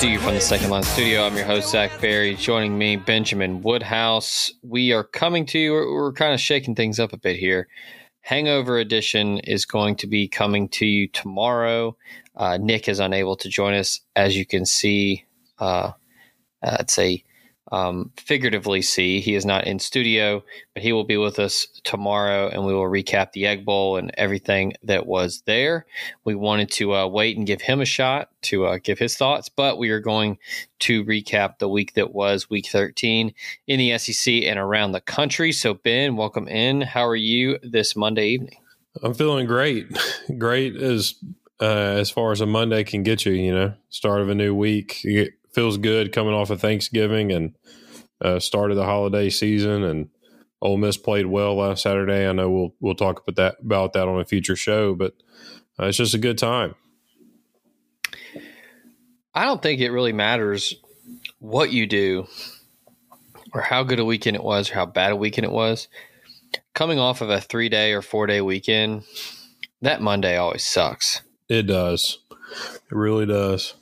to you from the Second Line Studio. I'm your host, Zach Berry. Joining me, Benjamin Woodhouse. We are coming to you. We're, we're kind of shaking things up a bit here. Hangover Edition is going to be coming to you tomorrow. Uh, Nick is unable to join us, as you can see. Uh, I'd say um, figuratively see. He is not in studio, but he will be with us tomorrow, and we will recap the Egg Bowl and everything that was there. We wanted to uh, wait and give him a shot to uh, give his thoughts, but we are going to recap the week that was Week 13 in the SEC and around the country. So, Ben, welcome in. How are you this Monday evening? I'm feeling great. Great as uh, as far as a Monday can get you. You know, start of a new week. It feels good coming off of Thanksgiving and uh, start of the holiday season. And Ole Miss played well last Saturday. I know we'll we'll talk about that about that on a future show, but uh, it's just a good time. I don't think it really matters what you do or how good a weekend it was or how bad a weekend it was. Coming off of a three day or four day weekend, that Monday always sucks. It does. It really does.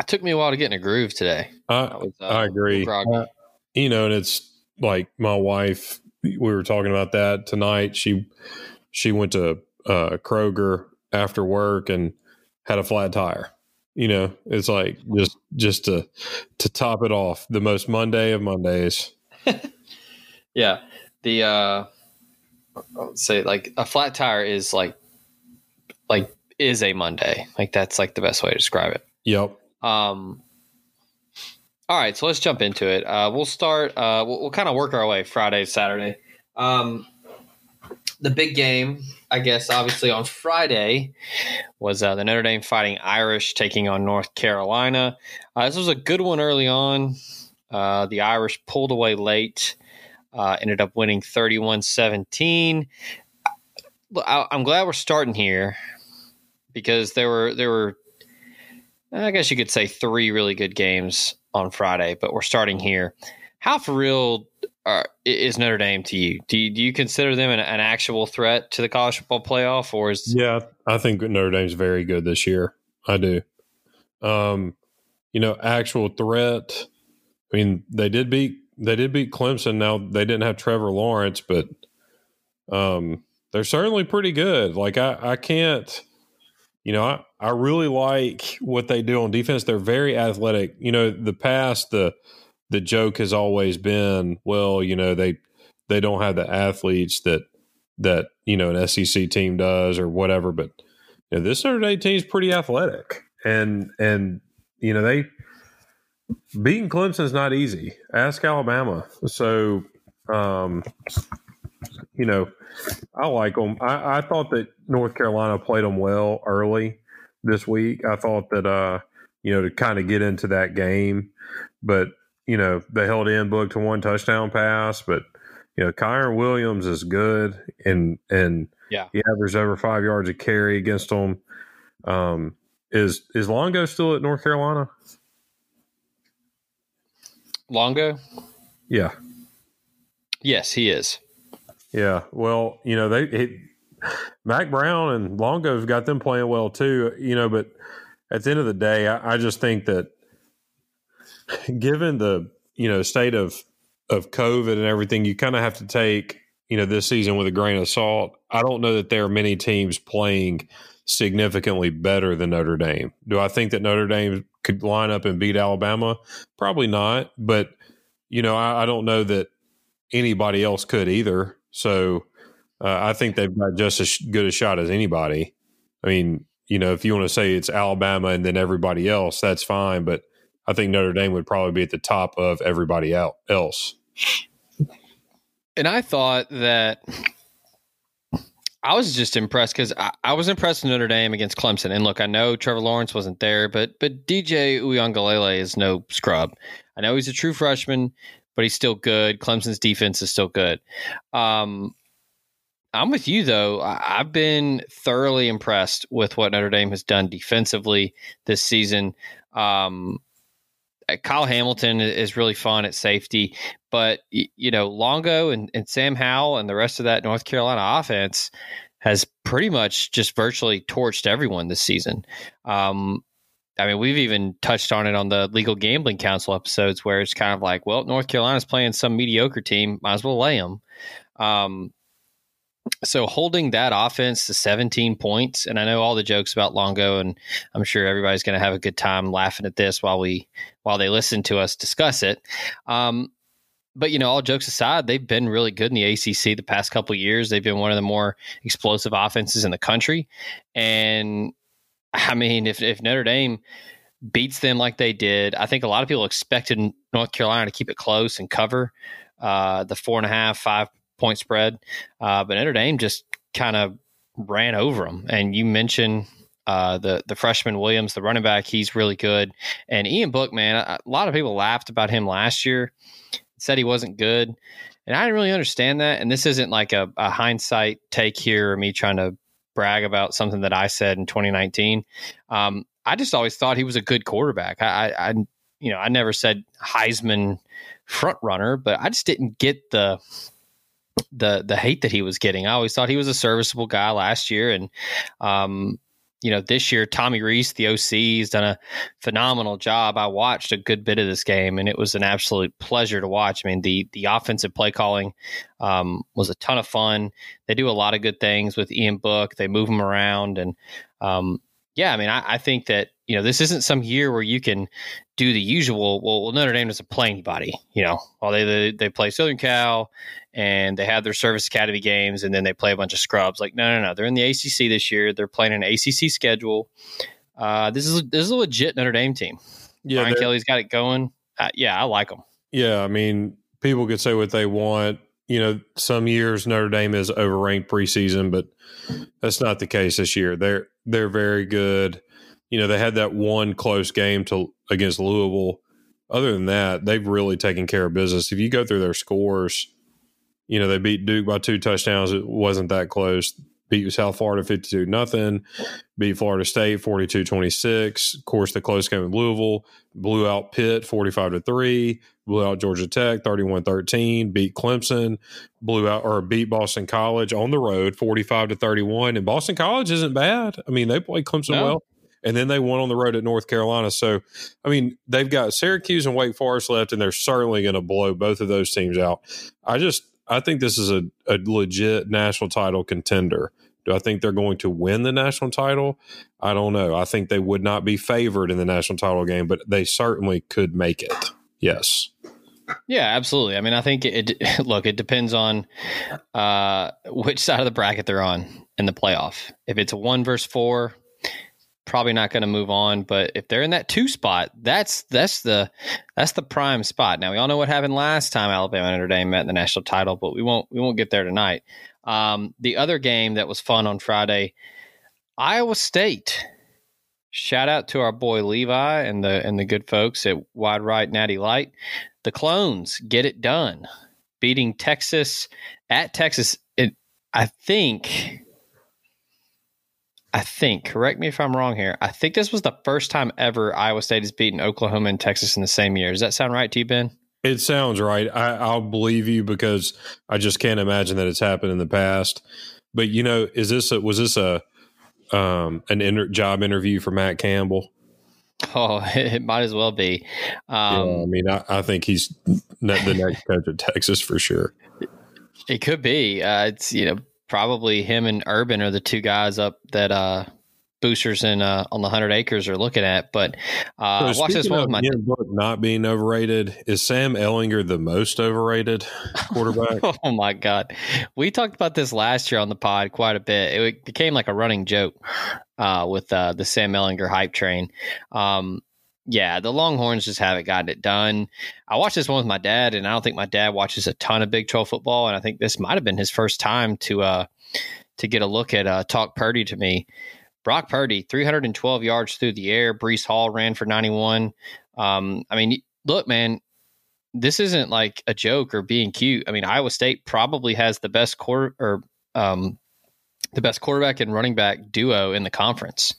It took me a while to get in a groove today. I, was, uh, I agree. Uh, you know, and it's like my wife. We were talking about that tonight. She she went to uh, Kroger after work and had a flat tire. You know, it's like just just to to top it off, the most Monday of Mondays. yeah, the uh, say like a flat tire is like like is a Monday. Like that's like the best way to describe it. Yep. Um, all right, so let's jump into it. Uh, we'll start. Uh, we'll, we'll kind of work our way Friday, Saturday. Um, the big game, I guess, obviously on Friday was uh, the Notre Dame Fighting Irish taking on North Carolina. Uh, this was a good one early on. Uh, the Irish pulled away late, uh, ended up winning 31 17. I'm glad we're starting here because there were there were I guess you could say three really good games on Friday, but we're starting here. How for real are, is Notre Dame to you? Do you, do you consider them an, an, actual threat to the college football playoff, or is yeah? I think Notre Dame's very good this year. I do. Um, you know, actual threat. I mean, they did beat they did beat Clemson. Now they didn't have Trevor Lawrence, but um, they're certainly pretty good. Like I, I can't you know, I, I really like what they do on defense. They're very athletic. You know, the past the the joke has always been, well, you know, they they don't have the athletes that that you know an SEC team does or whatever. But you know, this Notre Dame team is pretty athletic, and and you know they beating Clemson is not easy. Ask Alabama. So, um, you know, I like them. I, I thought that North Carolina played them well early this week. I thought that, uh, you know, to kind of get into that game, but you know, they held Ian Book to one touchdown pass, but you know, Kyren Williams is good and and yeah, he averaged over five yards a carry against them. Um, is is Longo still at North Carolina? Longo? Yeah. Yes, he is. Yeah. Well, you know, they it, Mack Brown and Longo's got them playing well too, you know, but at the end of the day, I, I just think that given the, you know, state of of COVID and everything, you kind of have to take, you know, this season with a grain of salt. I don't know that there are many teams playing significantly better than Notre Dame. Do I think that Notre Dame could line up and beat Alabama? Probably not. But, you know, I, I don't know that anybody else could either. So uh, I think they've got just as good a shot as anybody. I mean, you know, if you want to say it's Alabama and then everybody else, that's fine. But I think Notre Dame would probably be at the top of everybody else. And I thought that I was just impressed because I, I, was impressed with Notre Dame against Clemson. And look, I know Trevor Lawrence wasn't there, but but DJ Uiagalelei is no scrub. I know he's a true freshman, but he's still good. Clemson's defense is still good. Um, I'm with you though. I, have been thoroughly impressed with what Notre Dame has done defensively this season. Um, uh, Kyle Hamilton is really fun at safety, but you know Longo and, and Sam Howell and the rest of that North Carolina offense has pretty much just virtually torched everyone this season. Um, I mean, we've even touched on it on the legal gambling council episodes where it's kind of like, well, North Carolina's playing some mediocre team, might as well lay them. Um, so holding that offense to 17 points, and I know all the jokes about Longo, and I'm sure everybody's going to have a good time laughing at this while we while they listen to us discuss it. Um, but you know, all jokes aside, they've been really good in the ACC the past couple years. They've been one of the more explosive offenses in the country, and I mean, if if Notre Dame beats them like they did, I think a lot of people expected North Carolina to keep it close and cover uh, the four and a half, five point spread. Uh, but Notre Dame just kind of ran over them. And you mentioned uh, the the freshman Williams, the running back, he's really good. And Ian Book, man, a, a lot of people laughed about him last year, said he wasn't good. And I didn't really understand that. And this isn't like a, a hindsight take here or me trying to brag about something that I said in 2019. Um, I just always thought he was a good quarterback. I, I, I, you know, I never said Heisman front runner, but I just didn't get the the the hate that he was getting. I always thought he was a serviceable guy last year, and um, you know, this year Tommy Rees, the OC, has done a phenomenal job. I watched a good bit of this game, and it was an absolute pleasure to watch. I mean, the the offensive play calling um, was a ton of fun. They do a lot of good things with Ian Book. They move him around, and um, yeah, I mean, I, I, think that you know this isn't some year where you can do the usual. Well, Notre Dame doesn't play anybody. You know, well they they, they play Southern Cal and they have their service academy games, and then they play a bunch of scrubs. Like, no, no, no, they're in the ACC this year. They're playing an ACC schedule. Uh, this is this is a legit Notre Dame team. Yeah, Brian Kelly's got it going. Uh, yeah, I like them. Yeah, I mean, people could say what they want. You know, some years Notre Dame is overranked preseason, but that's not the case this year. They're they're very good. You know, they had that one close game to against Louisville. Other than that, they've really taken care of business. If you go through their scores, you know, they beat Duke by two touchdowns. It wasn't that close. Beat South Florida 52 nothing. Beat Florida State 42 26. Of course, the close game with Louisville. Blew out Pitt 45 to 3. Blew out Georgia Tech 31 13. Beat Clemson. Blew out or beat Boston College on the road 45 to 31. And Boston College isn't bad. I mean, they played Clemson no. well and then they won on the road at North Carolina. So, I mean, they've got Syracuse and Wake Forest left, and they're certainly going to blow both of those teams out. I just, I think this is a, a legit national title contender. Do I think they're going to win the national title? I don't know. I think they would not be favored in the national title game, but they certainly could make it. Yes. Yeah, absolutely. I mean, I think it, look, it depends on uh, which side of the bracket they're on in the playoff. If it's a one versus four, probably not going to move on. But if they're in that two spot, that's that's the that's the prime spot. Now we all know what happened last time Alabama and Notre Dame met in the national title, but we won't we won't get there tonight. Um, the other game that was fun on Friday, Iowa State. Shout out to our boy Levi and the and the good folks at Wide Right Natty Light. The clones get it done, beating Texas at Texas. It, I think I think, correct me if I'm wrong here. I think this was the first time ever Iowa State has beaten Oklahoma and Texas in the same year. Does that sound right to you, Ben? It sounds right. I, will believe you because I just can't imagine that it's happened in the past. But you know, is this a, was this a um, an inter- job interview for Matt Campbell? Oh, it might as well be. Um, yeah, I mean, I, I, think he's the next coach of Texas for sure. It could be. Uh, it's you know probably him and Urban are the two guys up that uh, boosters in uh, on the hundred acres are looking at. But uh, so watch this one with my book not being overrated. Is Sam Ehlinger the most overrated quarterback? oh my god, we talked about this last year on the pod quite a bit. It became like a running joke uh, with uh, the Sam Ehlinger hype train. Um, yeah, the Longhorns just haven't gotten it done. I watched this one with my dad, and I don't think my dad watches a ton of Big 12 football, and I think this might have been his first time to uh, to get a look at uh, talk Purdy to me. Brock Purdy, 312 yards through the air. Breece Hall ran for 91. Um, I mean, look, man, this isn't like a joke or being cute. I mean, Iowa State probably has the best quarter or um, the best quarterback and running back duo in the conference.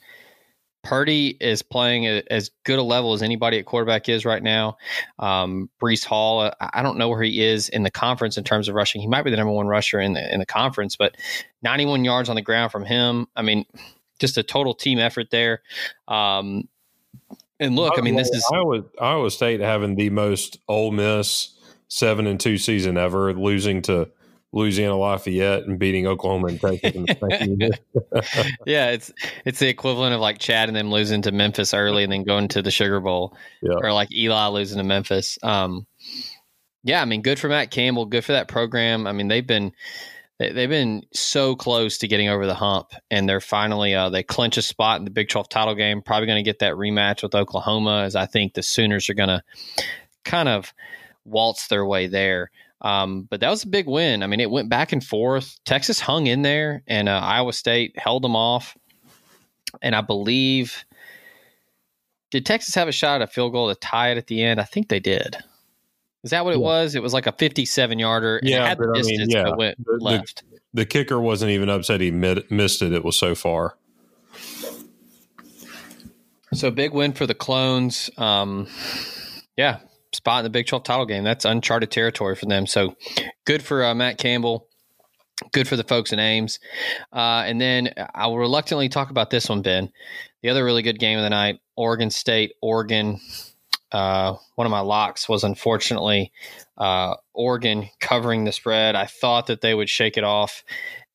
Purdy is playing a, as good a level as anybody at quarterback is right now. Um, Breece Hall, uh, I don't know where he is in the conference in terms of rushing. He might be the number one rusher in the in the conference, but 91 yards on the ground from him. I mean, just a total team effort there. Um, and look, I mean, this is Iowa, Iowa State having the most Ole Miss seven and two season ever, losing to Louisiana Lafayette and beating Oklahoma and Texas. yeah, it's it's the equivalent of like Chad and them losing to Memphis early and then going to the Sugar Bowl, yeah. or like Eli losing to Memphis. Um, yeah, I mean, good for Matt Campbell, good for that program. I mean, they've been they've been so close to getting over the hump, and they're finally uh, they clinch a spot in the Big Twelve title game. Probably going to get that rematch with Oklahoma, as I think the Sooners are going to kind of waltz their way there. Um, but that was a big win. I mean, it went back and forth. Texas hung in there, and uh, Iowa State held them off. And I believe, did Texas have a shot at a field goal to tie it at the end? I think they did. Is that what it yeah. was? It was like a 57 yarder. Yeah, but I mean, yeah. The, the, the, kicker wasn't even upset he missed it. It was so far. So big win for the clones. Um, yeah, spot in the Big 12 title game. That's uncharted territory for them. So good for uh, Matt Campbell. Good for the folks in Ames. Uh, and then I will reluctantly talk about this one, Ben. The other really good game of the night Oregon State, Oregon. Uh, one of my locks was unfortunately uh, Oregon covering the spread. I thought that they would shake it off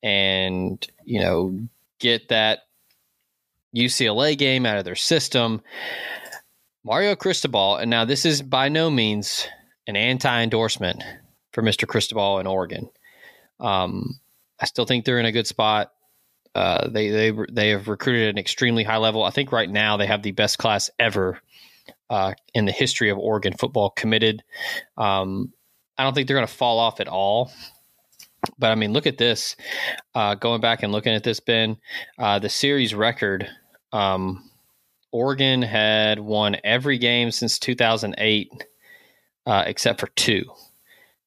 and, you know, get that UCLA game out of their system. Mario Cristobal, and now this is by no means an anti-endorsement for Mr. Cristobal in Oregon. Um, I still think they're in a good spot. Uh, they they they have recruited an extremely high level. I think right now they have the best class ever uh, in the history of Oregon football committed. Um, I don't think they're going to fall off at all. But I mean, look at this. Uh, going back and looking at this, Ben, uh, the series record um, Oregon had won every game since 2008, uh, except for two.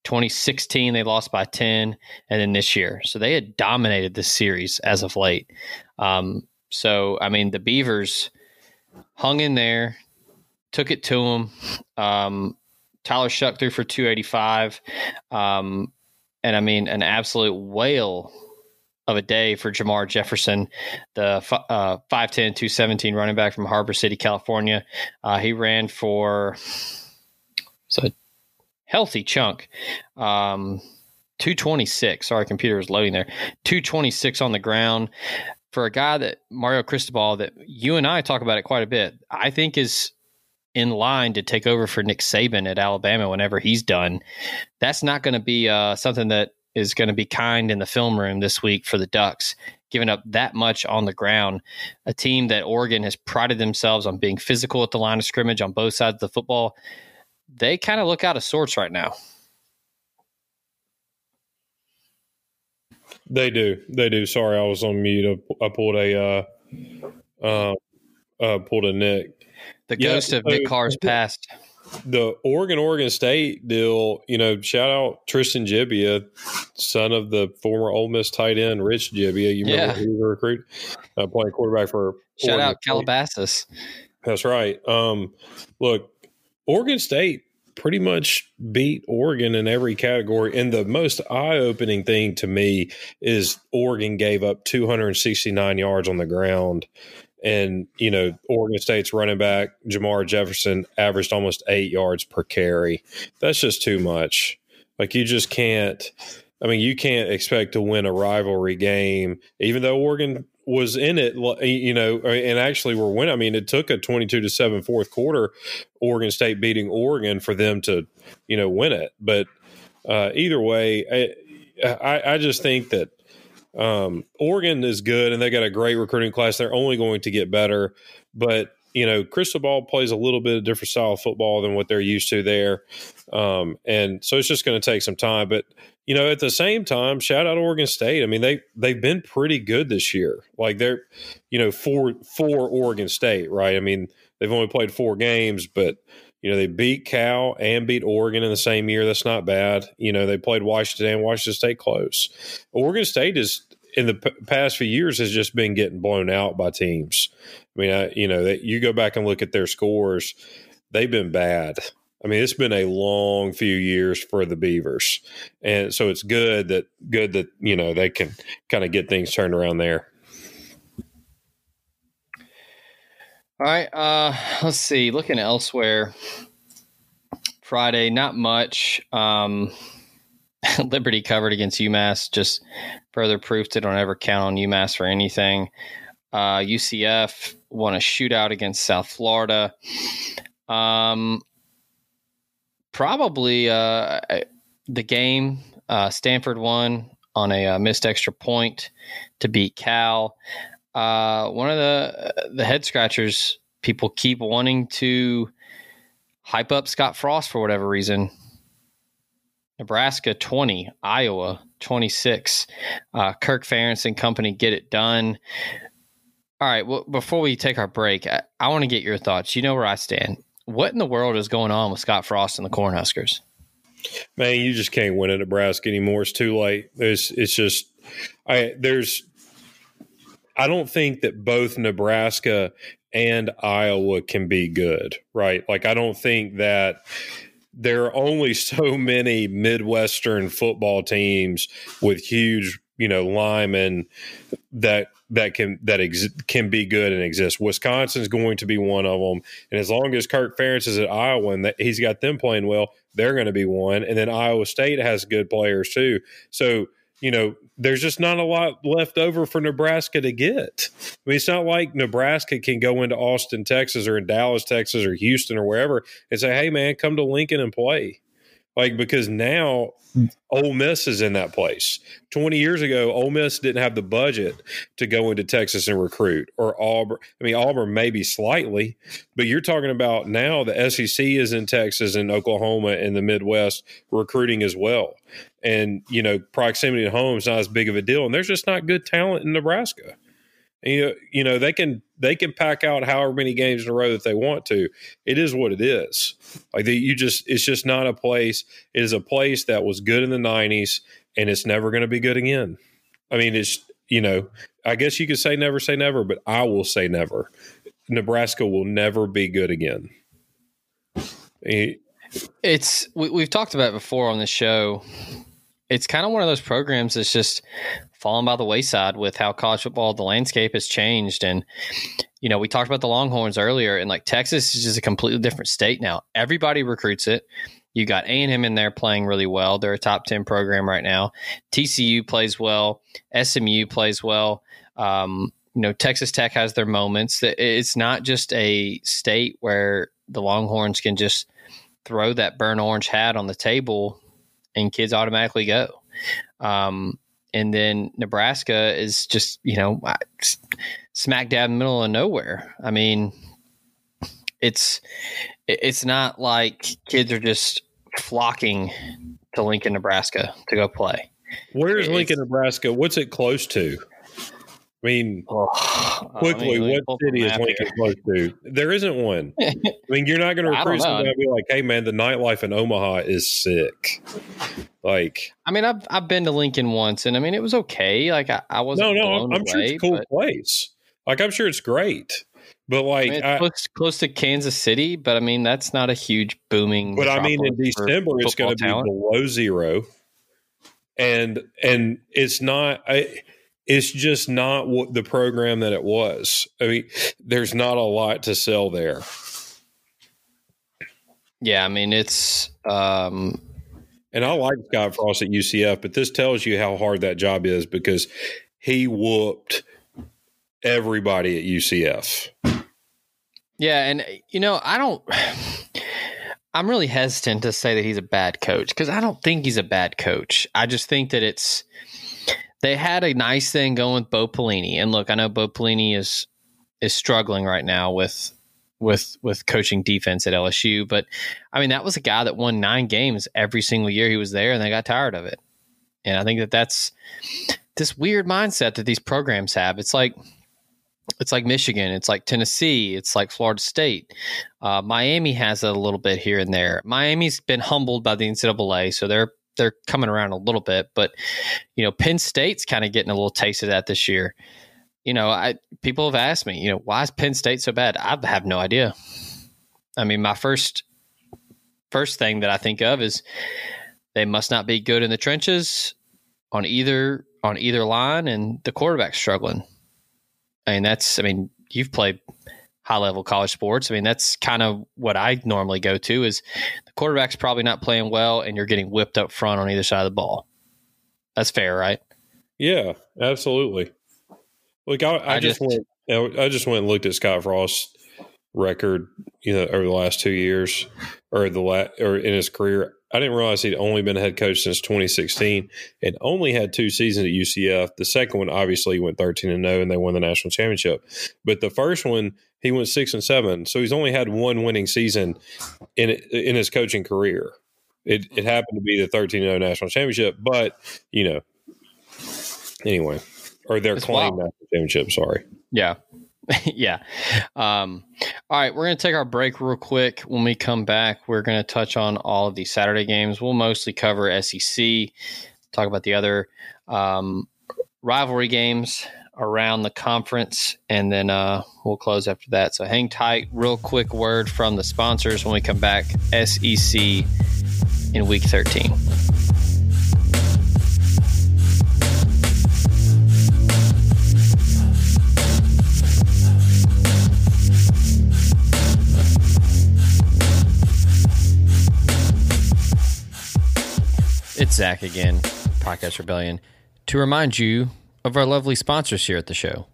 2016, they lost by 10, and then this year. So they had dominated this series as of late. Um, so, I mean, the Beavers hung in there, took it to them. Um, Tyler Shough threw for 285. Um, and I mean, an absolute whale of a day for Jamar Jefferson, the uh, 5'10, 217 running back from Harbor City, California. Uh, he ran for a healthy chunk. Um, 226. Sorry, computer is loading there. 226 on the ground for a guy that Mario Cristobal that you and I talk about it quite a bit. I think is in line to take over for Nick Saban at Alabama whenever he's done. That's not going to be uh, something that is going to be kind in the film room this week for the Ducks, giving up that much on the ground. A team that Oregon has prided themselves on being physical at the line of scrimmage on both sides of the football. They kind of look out of sorts right now. They do. They do. Sorry, I was on mute. I, pulled a uh, uh, uh, pulled a Nick. The ghost yeah, of Nick Carr's past the Oregon Oregon State deal, you know, shout out Tristan Gebbia, son of the former Ole Miss tight end Rich Gebbia. You remember yeah. he was a recruit uh, playing quarterback for shout Oregon out Calabasas. That's right. Um, look, Oregon State pretty much beat Oregon in every category. And the most eye opening thing to me is Oregon gave up 269 yards on the ground and, you know, Oregon State's running back, Jamar Jefferson, averaged almost eight yards per carry. That's just too much. Like, you just can't. I mean, you can't expect to win a rivalry game, even though Oregon was in it, you know, and actually were winning. I mean, it took a 22 to 7 fourth quarter, Oregon State beating Oregon for them to, you know, win it. But uh, either way, I, I, I just think that um, Oregon is good and they got a great recruiting class. They're only going to get better, but you know, Cristobal plays a little bit of different style of football than what they're used to there, um, and so it's just going to take some time. But you know, at the same time, shout out Oregon State. I mean, they they've been pretty good this year. Like they're, you know, for for Oregon State, right? I mean, they've only played four games, but you know, they beat Cal and beat Oregon in the same year. That's not bad. You know, they played Washington and Washington State close. Oregon State is in the p- past few years has just been getting blown out by teams. I mean, I, you know, you go back and look at their scores, they've been bad. I mean, it's been a long few years for the Beavers, and so it's good that good that you know they can kind of get things turned around there. All right, uh, let's see. Looking elsewhere, Friday, not much. Um, Liberty covered against UMass, just further proof they don't ever count on UMass for anything. Uh, UCF won a shootout against South Florida. Um, probably uh, the game uh, Stanford won on a uh, missed extra point to beat Cal. Uh, one of the the head scratchers people keep wanting to hype up Scott Frost for whatever reason. Nebraska 20, Iowa 26. Uh, Kirk Ferentz and company get it done. All right. Well, before we take our break, I, I want to get your thoughts. You know where I stand. What in the world is going on with Scott Frost and the Cornhuskers? Man, you just can't win at Nebraska anymore. It's too late. It's it's just I there's I don't think that both Nebraska and Iowa can be good, right? Like I don't think that there are only so many Midwestern football teams with huge, you know, linemen that that can that ex- can be good and exist. Wisconsin's going to be one of them, and as long as Kirk Ferentz is at Iowa and that he's got them playing well, they're going to be one. And then Iowa State has good players too. So you know, there's just not a lot left over for Nebraska to get. I mean, it's not like Nebraska can go into Austin, Texas, or in Dallas, Texas, or Houston, or wherever and say, "Hey, man, come to Lincoln and play." Like because now hmm. Ole Miss is in that place. Twenty years ago, Ole Miss didn't have the budget to go into Texas and recruit, or Auburn. I mean, Auburn maybe slightly, but you're talking about now the SEC is in Texas and Oklahoma and the Midwest recruiting as well. And you know, proximity to home is not as big of a deal, and there's just not good talent in Nebraska. You know, you know they can they can pack out however many games in a row that they want to. It is what it is. Like they, you just, it's just not a place. It is a place that was good in the '90s, and it's never going to be good again. I mean, it's you know, I guess you could say never say never, but I will say never. Nebraska will never be good again. Eh, it's we, have talked about it before on the show. It's kind of one of those programs that's just fallen by the wayside with how college football the landscape has changed. And you know we talked about the longhorns earlier and like texas is just a completely different state now. Everybody recruits it. You got a&m in there playing really well. They're a top 10 program right now. Tcu plays well. Smu plays well. Um, you know texas tech has their moments. It's not just a state where the longhorns can just throw that burnt orange hat on the table and kids automatically go. Um, and then Nebraska is just you know smack dab in the middle of nowhere. I mean, it's it's not like kids are just flocking to Lincoln, Nebraska to go play. Where's Lincoln, Nebraska? What's it close to? I mean, oh, quickly, I mean, what city is Lincoln close to? There isn't one. I mean, you're not going to recruit someone and be like, "Hey, man, the nightlife in Omaha is sick." Like, I mean, I've I've been to Lincoln once, and I mean, it was okay. Like, I, I wasn't. No, no, I'm, I'm sure it's a cool but, place. Like, I'm sure it's great. But like, I mean, I, close, close, to Kansas City, but I mean, that's not a huge booming. But I mean, in December, it's going to be below zero, and and it's not. I, it's just not what the program that it was. I mean, there's not a lot to sell there. Yeah, I mean it's um and I like Scott Frost at UCF, but this tells you how hard that job is because he whooped everybody at UCF. Yeah, and you know, I don't I'm really hesitant to say that he's a bad coach because I don't think he's a bad coach. I just think that it's they had a nice thing going with Bo Pelini. And look, I know Bo Pelini is is struggling right now with with with coaching defense at LSU, but I mean that was a guy that won nine games every single year he was there, and they got tired of it. And I think that that's this weird mindset that these programs have. It's like it's like Michigan, it's like Tennessee, it's like Florida State. Uh, Miami has it a little bit here and there. Miami's been humbled by the NCAA, so they're they're coming around a little bit, but you know, Penn State's kind of getting a little taste of that this year. You know, I people have asked me, you know, why is Penn State so bad? I have no idea. I mean, my first first thing that I think of is they must not be good in the trenches on either on either line, and the quarterback's struggling. I mean, that's I mean, you've played high level college sports. I mean, that's kind of what I normally go to is the quarterback's probably not playing well and you're getting whipped up front on either side of the ball. That's fair, right? Yeah, absolutely. Look, I, I, I just, just, went. I just went and looked at Scott Frost's record, you know, over the last two years, or the la- or in his career. I didn't realize he'd only been a head coach since 2016 and only had two seasons at UCF. The second one obviously went 13 and 0 and they won the national championship. But the first one he went 6 and 7. So he's only had one winning season in in his coaching career. It it happened to be the 13 0 national championship, but you know, anyway, or their claim national championship, sorry. Yeah. yeah. Um, all right, we're going to take our break real quick. When we come back, we're going to touch on all of the Saturday games. We'll mostly cover SEC, talk about the other um, rivalry games around the conference, and then uh, we'll close after that. So hang tight. Real quick word from the sponsors when we come back SEC in week 13. It's Zach again, Podcast Rebellion, to remind you of our lovely sponsors here at the show.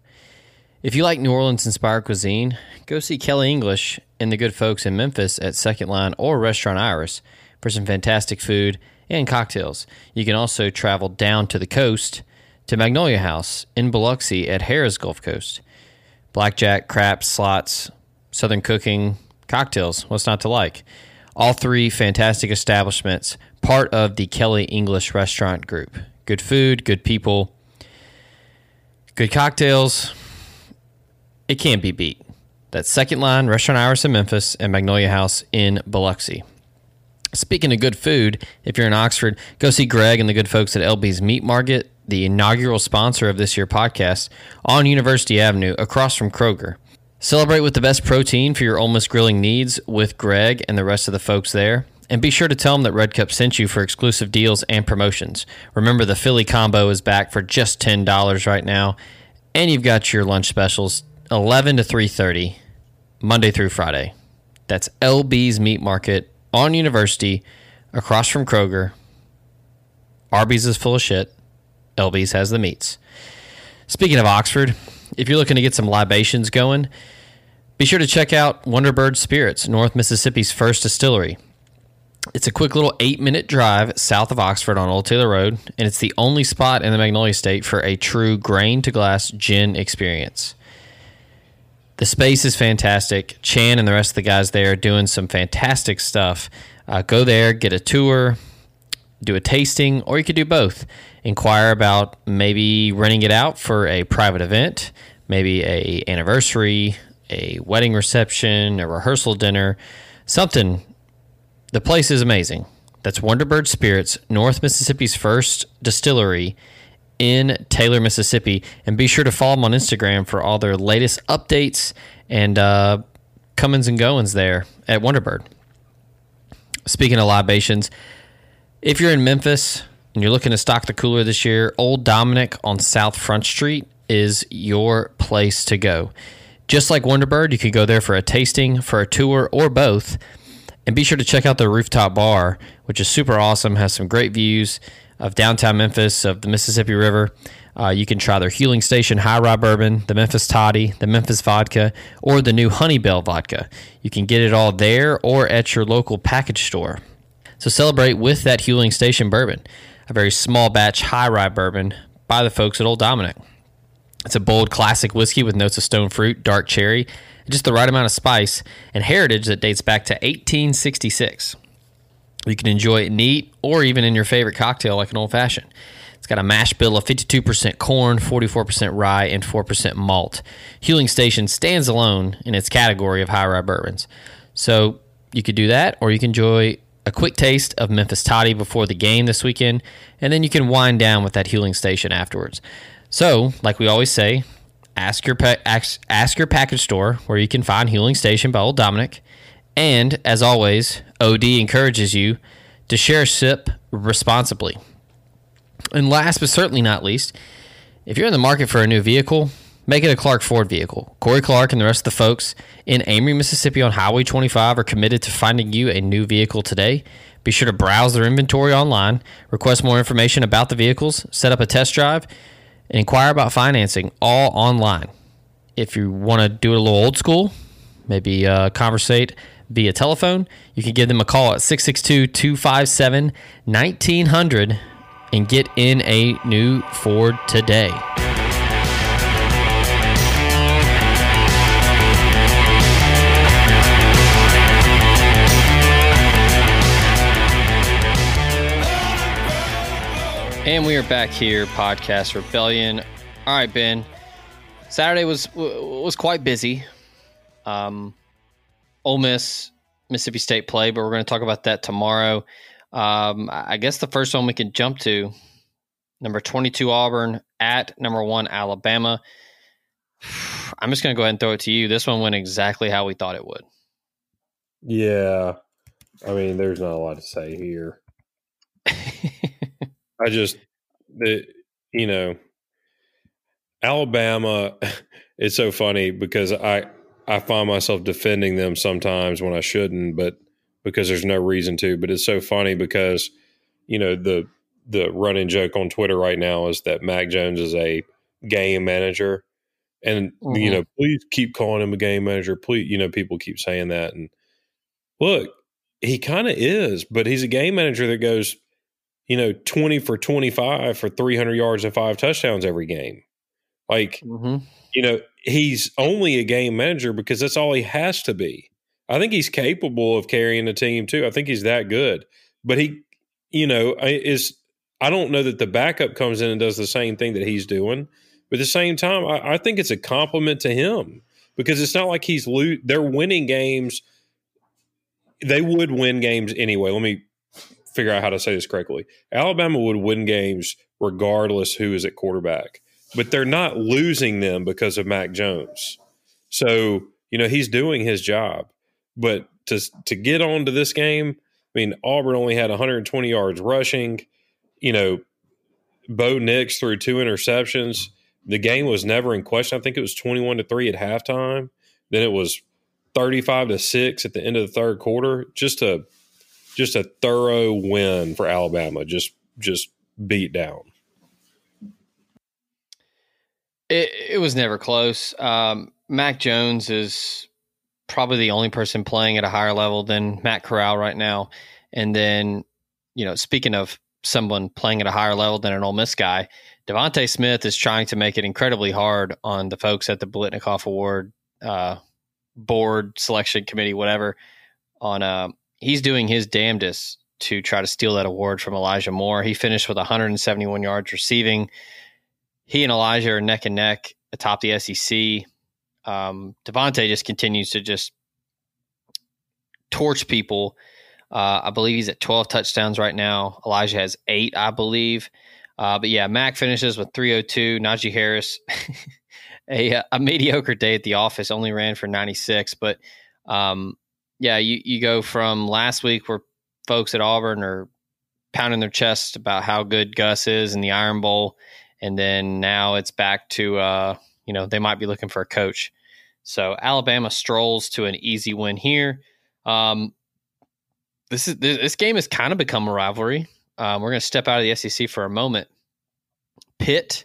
If you like New Orleans inspired cuisine, go see Kelly English and the good folks in Memphis at Second Line or Restaurant Iris for some fantastic food and cocktails. You can also travel down to the coast to Magnolia House in Biloxi at Harrah's Gulf Coast. Blackjack, craps, slots, southern cooking, cocktails, what's not to like? All three fantastic establishments part of the Kelly English restaurant group. Good food, good people, good cocktails. It can't be beat. That's Second Line, Restaurant Iris in Memphis, and Magnolia House in Biloxi. Speaking of good food, if you're in Oxford, go see Greg and the good folks at LB's Meat Market, the inaugural sponsor of this year podcast, on University Avenue across from Kroger. Celebrate with the best protein for your Miss grilling needs with Greg and the rest of the folks there. And be sure to tell them that Red Cup sent you for exclusive deals and promotions. Remember, the Philly combo is back for just $10 right now. And you've got your lunch specials 11 to 3.30, Monday through Friday. That's LB's Meat Market on University, across from Kroger. Arby's is full of shit. LB's has the meats. Speaking of Oxford, if you're looking to get some libations going, be sure to check out Wonderbird Spirits, North Mississippi's first distillery. It's a quick little eight minute drive south of Oxford on Old Taylor Road, and it's the only spot in the Magnolia State for a true grain to glass gin experience. The space is fantastic. Chan and the rest of the guys there are doing some fantastic stuff. Uh, go there, get a tour, do a tasting, or you could do both. Inquire about maybe renting it out for a private event, maybe a anniversary, a wedding reception, a rehearsal dinner, something the place is amazing. That's Wonderbird Spirits, North Mississippi's first distillery in Taylor, Mississippi. And be sure to follow them on Instagram for all their latest updates and uh, comings and goings there at Wonderbird. Speaking of libations, if you're in Memphis and you're looking to stock the cooler this year, Old Dominick on South Front Street is your place to go. Just like Wonderbird, you could go there for a tasting, for a tour, or both. And be sure to check out the rooftop bar, which is super awesome, has some great views of downtown Memphis, of the Mississippi River. Uh, you can try their Huling Station High Rye Bourbon, the Memphis Toddy, the Memphis Vodka, or the new Honeybell Vodka. You can get it all there or at your local package store. So celebrate with that Huling Station bourbon, a very small batch high rye bourbon by the folks at Old Dominick. It's a bold classic whiskey with notes of stone fruit, dark cherry, just the right amount of spice, and heritage that dates back to 1866. You can enjoy it neat or even in your favorite cocktail like an old fashioned. It's got a mash bill of 52% corn, 44% rye, and 4% malt. Huling Station stands alone in its category of high rye bourbons. So you could do that, or you can enjoy a quick taste of Memphis Toddy before the game this weekend, and then you can wind down with that Huling Station afterwards. So, like we always say, ask your pa- ask, ask your package store where you can find Huling Station by Old Dominick. And as always, OD encourages you to share sip responsibly. And last but certainly not least, if you're in the market for a new vehicle, make it a Clark Ford vehicle. Corey Clark and the rest of the folks in Amory, Mississippi on Highway 25 are committed to finding you a new vehicle today. Be sure to browse their inventory online, request more information about the vehicles, set up a test drive, and inquire about financing all online. If you want to do it a little old school, maybe uh, conversate via telephone, you can give them a call at 662 257 1900 and get in a new Ford today. And we are back here, podcast rebellion. All right, Ben. Saturday was was quite busy. Um, Ole Miss, Mississippi State play, but we're going to talk about that tomorrow. Um, I guess the first one we can jump to number 22 Auburn at number one Alabama. I'm just going to go ahead and throw it to you. This one went exactly how we thought it would. Yeah. I mean, there's not a lot to say here. I just, the, you know, Alabama, it's so funny because I, I find myself defending them sometimes when I shouldn't, but because there's no reason to. But it's so funny because, you know, the the running joke on Twitter right now is that Mac Jones is a game manager. And, mm-hmm. you know, please keep calling him a game manager. Please, you know, people keep saying that. And look, he kind of is, but he's a game manager that goes, you know, 20 for 25 for 300 yards and five touchdowns every game. Like, mm-hmm. you know, he's only a game manager because that's all he has to be. I think he's capable of carrying a team too. I think he's that good. But he, you know, is I don't know that the backup comes in and does the same thing that he's doing. But at the same time, I, I think it's a compliment to him because it's not like he's lo- they're winning games. They would win games anyway. Let me figure out how to say this correctly. Alabama would win games regardless who is at quarterback, but they're not losing them because of Mac Jones. So, you know, he's doing his job. But to to get on to this game, I mean, Auburn only had 120 yards rushing. You know, Bo Nix threw two interceptions. The game was never in question. I think it was 21 to 3 at halftime. Then it was 35 to 6 at the end of the third quarter. Just a just a thorough win for Alabama. Just just beat down. It, it was never close. Um, Mac Jones is probably the only person playing at a higher level than Matt Corral right now. And then, you know, speaking of someone playing at a higher level than an Ole Miss guy, DeVonta Smith is trying to make it incredibly hard on the folks at the Biletnikoff Award uh, board, selection committee, whatever. On uh, he's doing his damnedest to try to steal that award from Elijah Moore. He finished with 171 yards receiving. He and Elijah are neck and neck atop the SEC um, DeVonta just continues to just torch people. Uh, I believe he's at 12 touchdowns right now. Elijah has eight, I believe. Uh, but yeah, Mac finishes with 302. Najee Harris, a, a, mediocre day at the office, only ran for 96. But um, yeah, you, you go from last week where folks at Auburn are pounding their chests about how good Gus is in the Iron Bowl. And then now it's back to, uh, you know, they might be looking for a coach. So Alabama strolls to an easy win here. Um, this is this game has kind of become a rivalry. Um, we're going to step out of the SEC for a moment. Pitt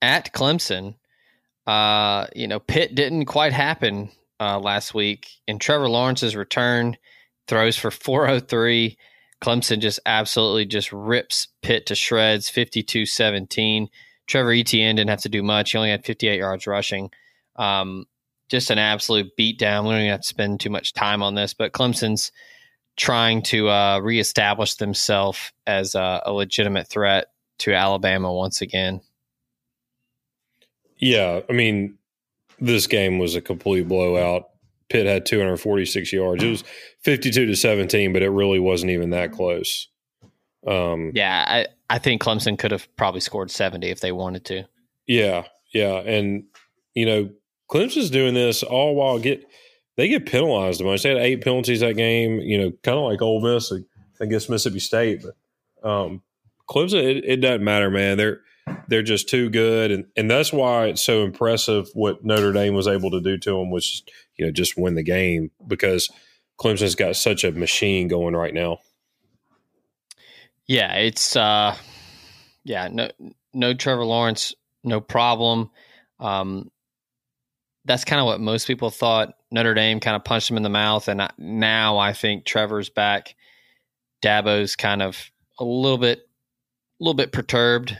at Clemson. Uh, you know, Pitt didn't quite happen uh, last week, and Trevor Lawrence's return throws for 403. Clemson just absolutely just rips Pitt to shreds, 52-17. Trevor Etienne didn't have to do much. He only had 58 yards rushing. Um, just an absolute beatdown. We don't even have to spend too much time on this, but Clemson's trying to uh, reestablish themselves as a, a legitimate threat to Alabama once again. Yeah, I mean, this game was a complete blowout. Pitt had 246 yards. It was 52 to 17, but it really wasn't even that close. Um, yeah, I, I think Clemson could have probably scored 70 if they wanted to. Yeah, yeah, and you know Clemson's doing this all while get they get penalized a bunch. They had eight penalties that game. You know, kind of like Ole Miss against Mississippi State, but um, Clemson it, it doesn't matter, man. They're they're just too good, and and that's why it's so impressive what Notre Dame was able to do to them, which you know just win the game because Clemson's got such a machine going right now. Yeah, it's uh, yeah, no, no Trevor Lawrence, no problem. Um, that's kind of what most people thought. Notre Dame kind of punched him in the mouth, and now I think Trevor's back. Dabo's kind of a little bit, a little bit perturbed.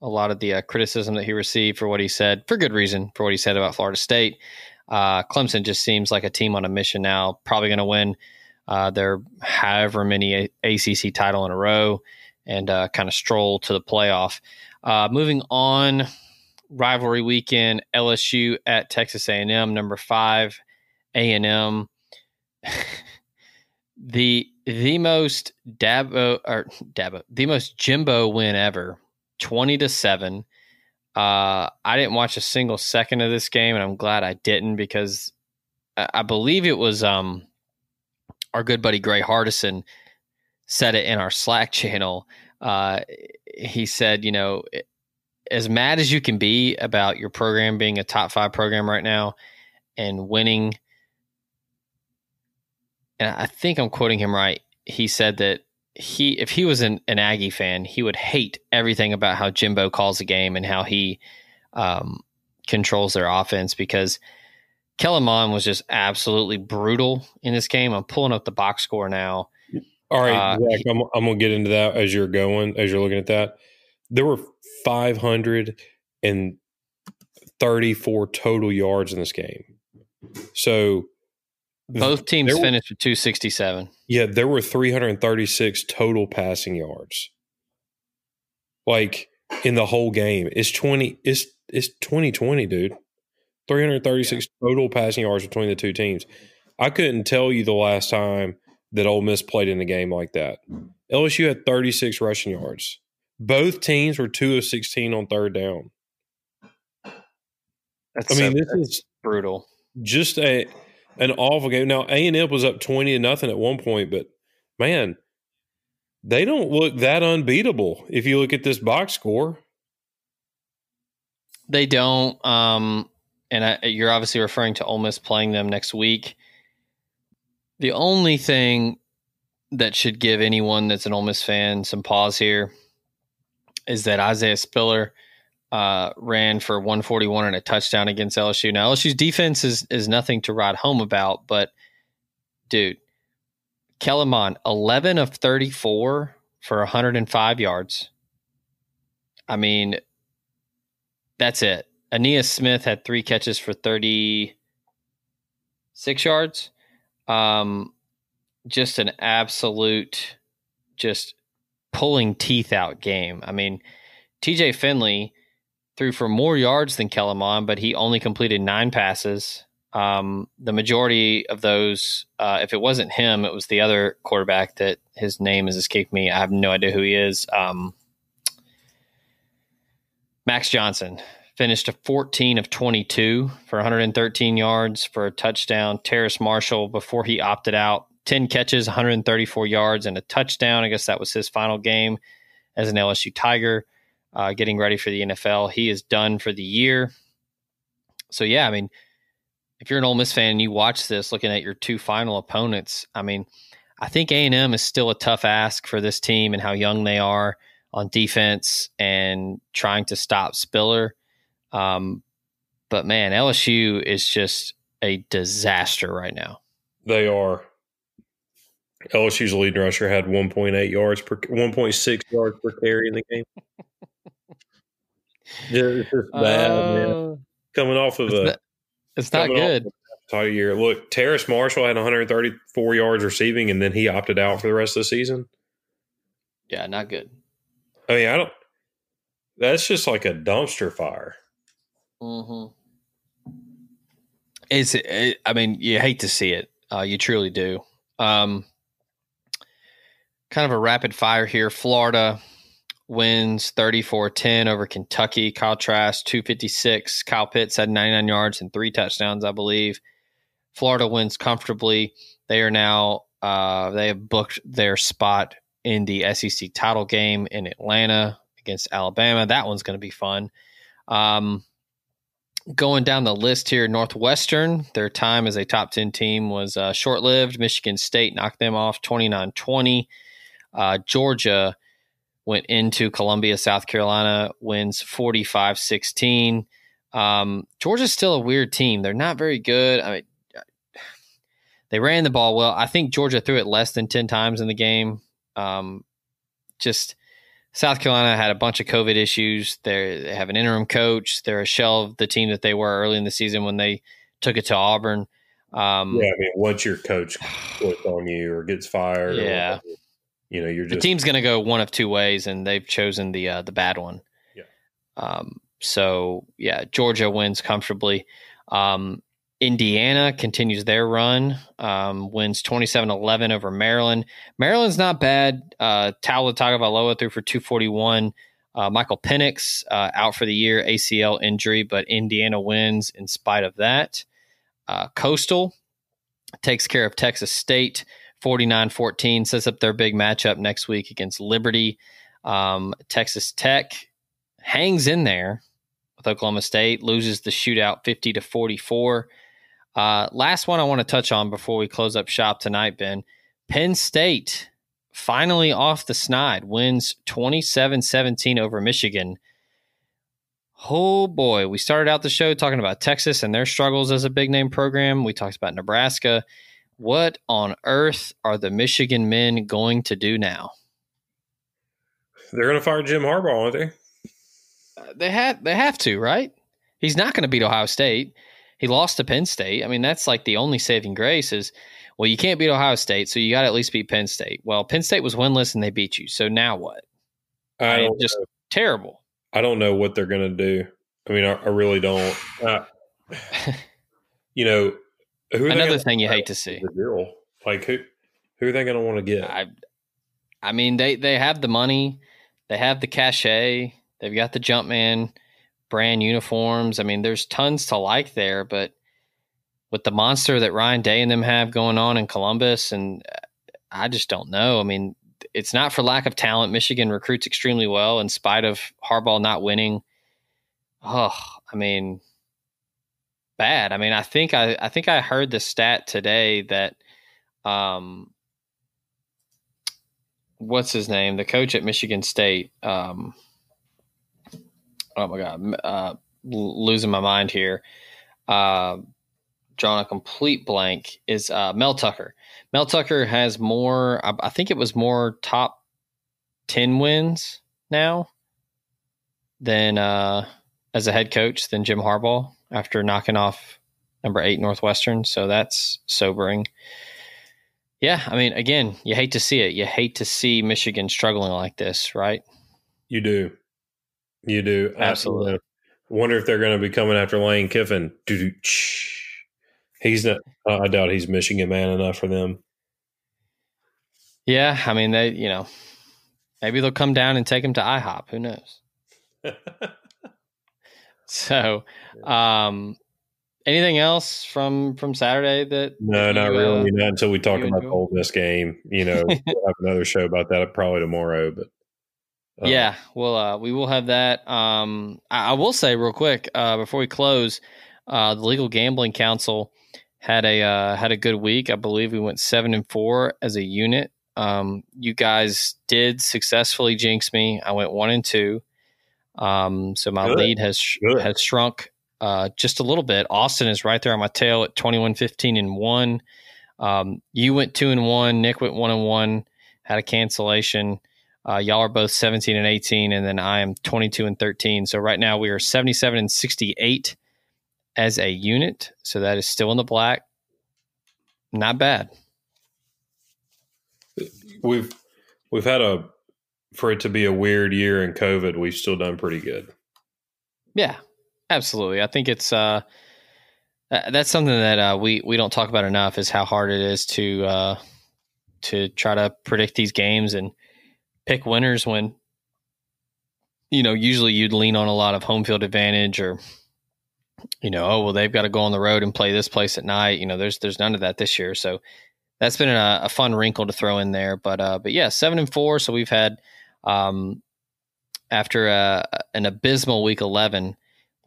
A lot of the uh, criticism that he received for what he said, for good reason, for what he said about Florida State. Uh, Clemson just seems like a team on a mission now. Probably going to win uh, their however many a- ACC title in a row and uh, kind of stroll to the playoff. Uh, moving on, rivalry weekend: LSU at Texas A&M, number five. A&M, the the most Dabo or Dabo, the most Jimbo win ever, twenty to seven. Uh, I didn't watch a single second of this game, and I'm glad I didn't because I, I believe it was um our good buddy Gray Hardison said it in our Slack channel. Uh, he said, you know, as mad as you can be about your program being a top five program right now and winning, and I think I'm quoting him right. He said that he, if he was an, an Aggie fan, he would hate everything about how Jimbo calls the game and how he um, controls their offense because Kellen was just absolutely brutal in this game. I'm pulling up the box score now. All right, uh, Zach, I'm, I'm to get into that as you're going, as you're looking at that. There were 534 total yards in this game. So both teams there, finished with 267. Yeah, there were 336 total passing yards. Like in the whole game. It's 20 it's it's 2020, dude. 336 yeah. total passing yards between the two teams. I couldn't tell you the last time that Ole Miss played in a game like that. LSU had 36 rushing yards. Both teams were 2 of 16 on third down. That's I mean, so, this is brutal. Just a an awful game. Now A and M was up 20 to nothing at one point, but man, they don't look that unbeatable if you look at this box score. They don't. Um, and I, you're obviously referring to Ole Miss playing them next week. The only thing that should give anyone that's an Ole Miss fan some pause here is that Isaiah Spiller uh, ran for 141 and a touchdown against LSU. Now LSU's defense is is nothing to write home about, but dude, Kellen Mond 11 of 34 for 105 yards. I mean, that's it. Ainias Smith had three catches for 36 yards. Um, just an absolute, just pulling teeth out game. I mean, TJ Finley threw for more yards than Kellen but he only completed nine passes. Um, the majority of those, uh, if it wasn't him, it was the other quarterback that his name has escaped me. I have no idea who he is. Um, Max Johnson finished a 14 of 22 for 113 yards for a touchdown. Terrace Marshall, before he opted out, 10 catches, 134 yards, and a touchdown. I guess that was his final game as an LSU Tiger, uh, getting ready for the NFL. He is done for the year. So, yeah, I mean, if you're an Ole Miss fan and you watch this looking at your two final opponents, I mean, I think A&M is still a tough ask for this team and how young they are on defense and trying to stop Spiller. Um, but man, LSU is just a disaster right now. They are. LSU's leading rusher had 1.8 yards per 1.6 yards per carry in the game. just bad, uh, man. Coming off of it's a, not, it's not good. Entire year. Look, Terrace Marshall had 134 yards receiving, and then he opted out for the rest of the season. Yeah, not good. I mean, I don't. That's just like a dumpster fire. Mm-hmm. It's, it, I mean, you hate to see it. Uh, you truly do. Um, kind of a rapid fire here. Florida wins 34-10 over Kentucky. Kyle Trask 256. Kyle Pitts had 99 yards and three touchdowns, I believe. Florida wins comfortably. They are now uh, they have booked their spot in the SEC title game in Atlanta against Alabama. That one's going to be fun. Um, going down the list here, Northwestern, their time as a top 10 team was uh, short lived. Michigan State knocked them off 29 20. Uh, Georgia went into Columbia, South Carolina, wins 45 16. Um, Georgia's still a weird team. They're not very good. I mean, they ran the ball well. I think Georgia threw it less than 10 times in the game. Um, just South Carolina had a bunch of COVID issues. They're, they have an interim coach. They're a shell of the team that they were early in the season when they took it to Auburn. Um, yeah, I mean, once your coach quits on you or gets fired, yeah, you know, you're just the team's going to go one of two ways, and they've chosen the uh, the bad one. Yeah. Um, so yeah, Georgia wins comfortably. Um, Indiana continues their run, um, wins 27 11 over Maryland. Maryland's not bad. Uh, Tua Tagovailoa threw for 241. Uh, Michael Penix uh, out for the year, ACL injury, but Indiana wins in spite of that. Uh, Coastal takes care of Texas State 49 14, sets up their big matchup next week against Liberty. Um, Texas Tech hangs in there with Oklahoma State, loses the shootout 50 to 44. Uh, last one I want to touch on before we close up shop tonight, Ben. Penn State finally off the snide, wins 27 17 over Michigan. Oh boy, we started out the show talking about Texas and their struggles as a big name program. We talked about Nebraska. What on earth are the Michigan men going to do now? They're going to fire Jim Harbaugh, aren't they? Uh, they have they have to, right? He's not going to beat Ohio State. He lost to Penn State. I mean, that's like the only saving grace is, well, you can't beat Ohio State, so you got to at least beat Penn State. Well, Penn State was winless and they beat you. So now what? I, just know. terrible. I don't know what they're going to do. I mean, I, I really don't. Uh, you know, who are they Another thing you hate to see. The deal, like who, who are they going to want to get? I, I mean, they they have the money, they have the cachet, they've got the Jumpman brand uniforms. I mean, there's tons to like there, but with the monster that Ryan Day and them have going on in Columbus, and uh, I just don't know. I mean, it's not for lack of talent. Michigan recruits extremely well in spite of Harbaugh not winning. Oh, I mean, bad. I mean, I think I, I think I heard the stat today that, um, what's his name? The coach at Michigan State. Um, oh my god, uh, losing my mind here. Uh, drawing a complete blank is uh, Mel Tucker. Mel Tucker has more. I, I think it was more top ten wins now than uh, as a head coach than Jim Harbaugh after knocking off number eight Northwestern. So that's sobering. Yeah, I mean, again, you hate to see it. You hate to see Michigan struggling like this, right? You do, you do Absolutely. I wonder if they're going to be coming after Lane Kiffin. He's not. I doubt he's Michigan man enough for them. Yeah, I mean, they, you know, maybe they'll come down and take him to IHOP. Who knows? so, um, anything else from from Saturday that? No, not you, uh, really. Not until we talk about the enjoy? Ole Miss game. You know, we'll have another show about that probably tomorrow. But uh, yeah, well, uh, we will have that. Um, I, I will say real quick uh, before we close, uh, the Legal Gambling Council had a uh, had a good week. I believe we went seven and four as a unit. Um, you guys did successfully jinx me. I went one and two. Um, so my Good. lead has Good. has shrunk uh, just a little bit. Austin is right there on my tail at 21, 15 and one. Um, you went two and one. Nick went one and one. Had a cancellation. Uh, y'all are both 17 and 18, and then I am 22 and 13. So right now we are 77 and 68 as a unit. So that is still in the black. Not bad. we've we've had a for it to be a weird year in COVID. We've still done pretty good. Yeah, absolutely. I think it's uh that's something that uh, we we don't talk about enough is how hard it is to uh, to try to predict these games and pick winners when you know usually you'd lean on a lot of home field advantage or you know oh well they've got to go on the road and play this place at night you know there's there's none of that this year so that's been a, a fun wrinkle to throw in there but uh but yeah seven and four so we've had um after a, uh, an abysmal week 11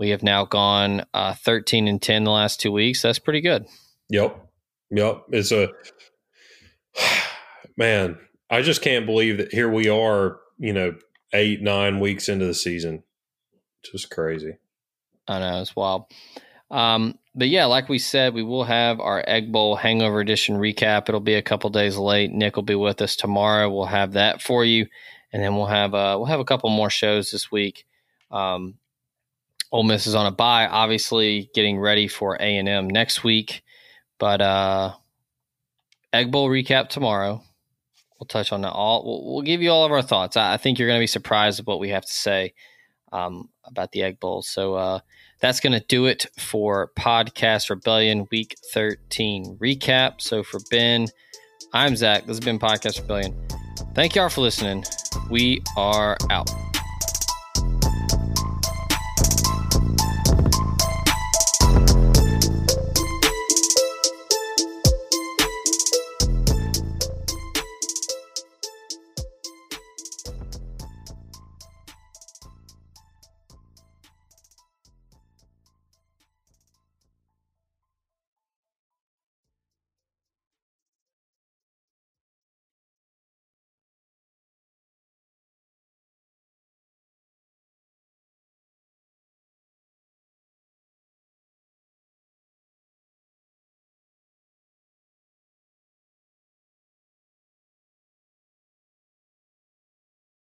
we have now gone uh, 13 and 10 the last two weeks. That's pretty good. Yep. Yep. It's a man. I just can't believe that here we are, you know, eight, nine weeks into the season. Just crazy. I know. It's wild. Um, but yeah, like we said, we will have our Egg Bowl Hangover Edition recap. It'll be a couple days late. Nick will be with us tomorrow. We'll have that for you, and then we'll have uh, we'll have a couple more shows this week. Um, Ole Miss is on a bye, obviously getting ready for A and M next week. But uh, Egg Bowl recap tomorrow. We'll touch on that all. We'll, we'll give you all of our thoughts. I, I think you're going to be surprised at what we have to say um, about the Egg Bowl. So uh, that's going to do it for Podcast Rebellion Week 13 recap. So for Ben, I'm Zach. This has been Podcast Rebellion. Thank y'all for listening. We are out.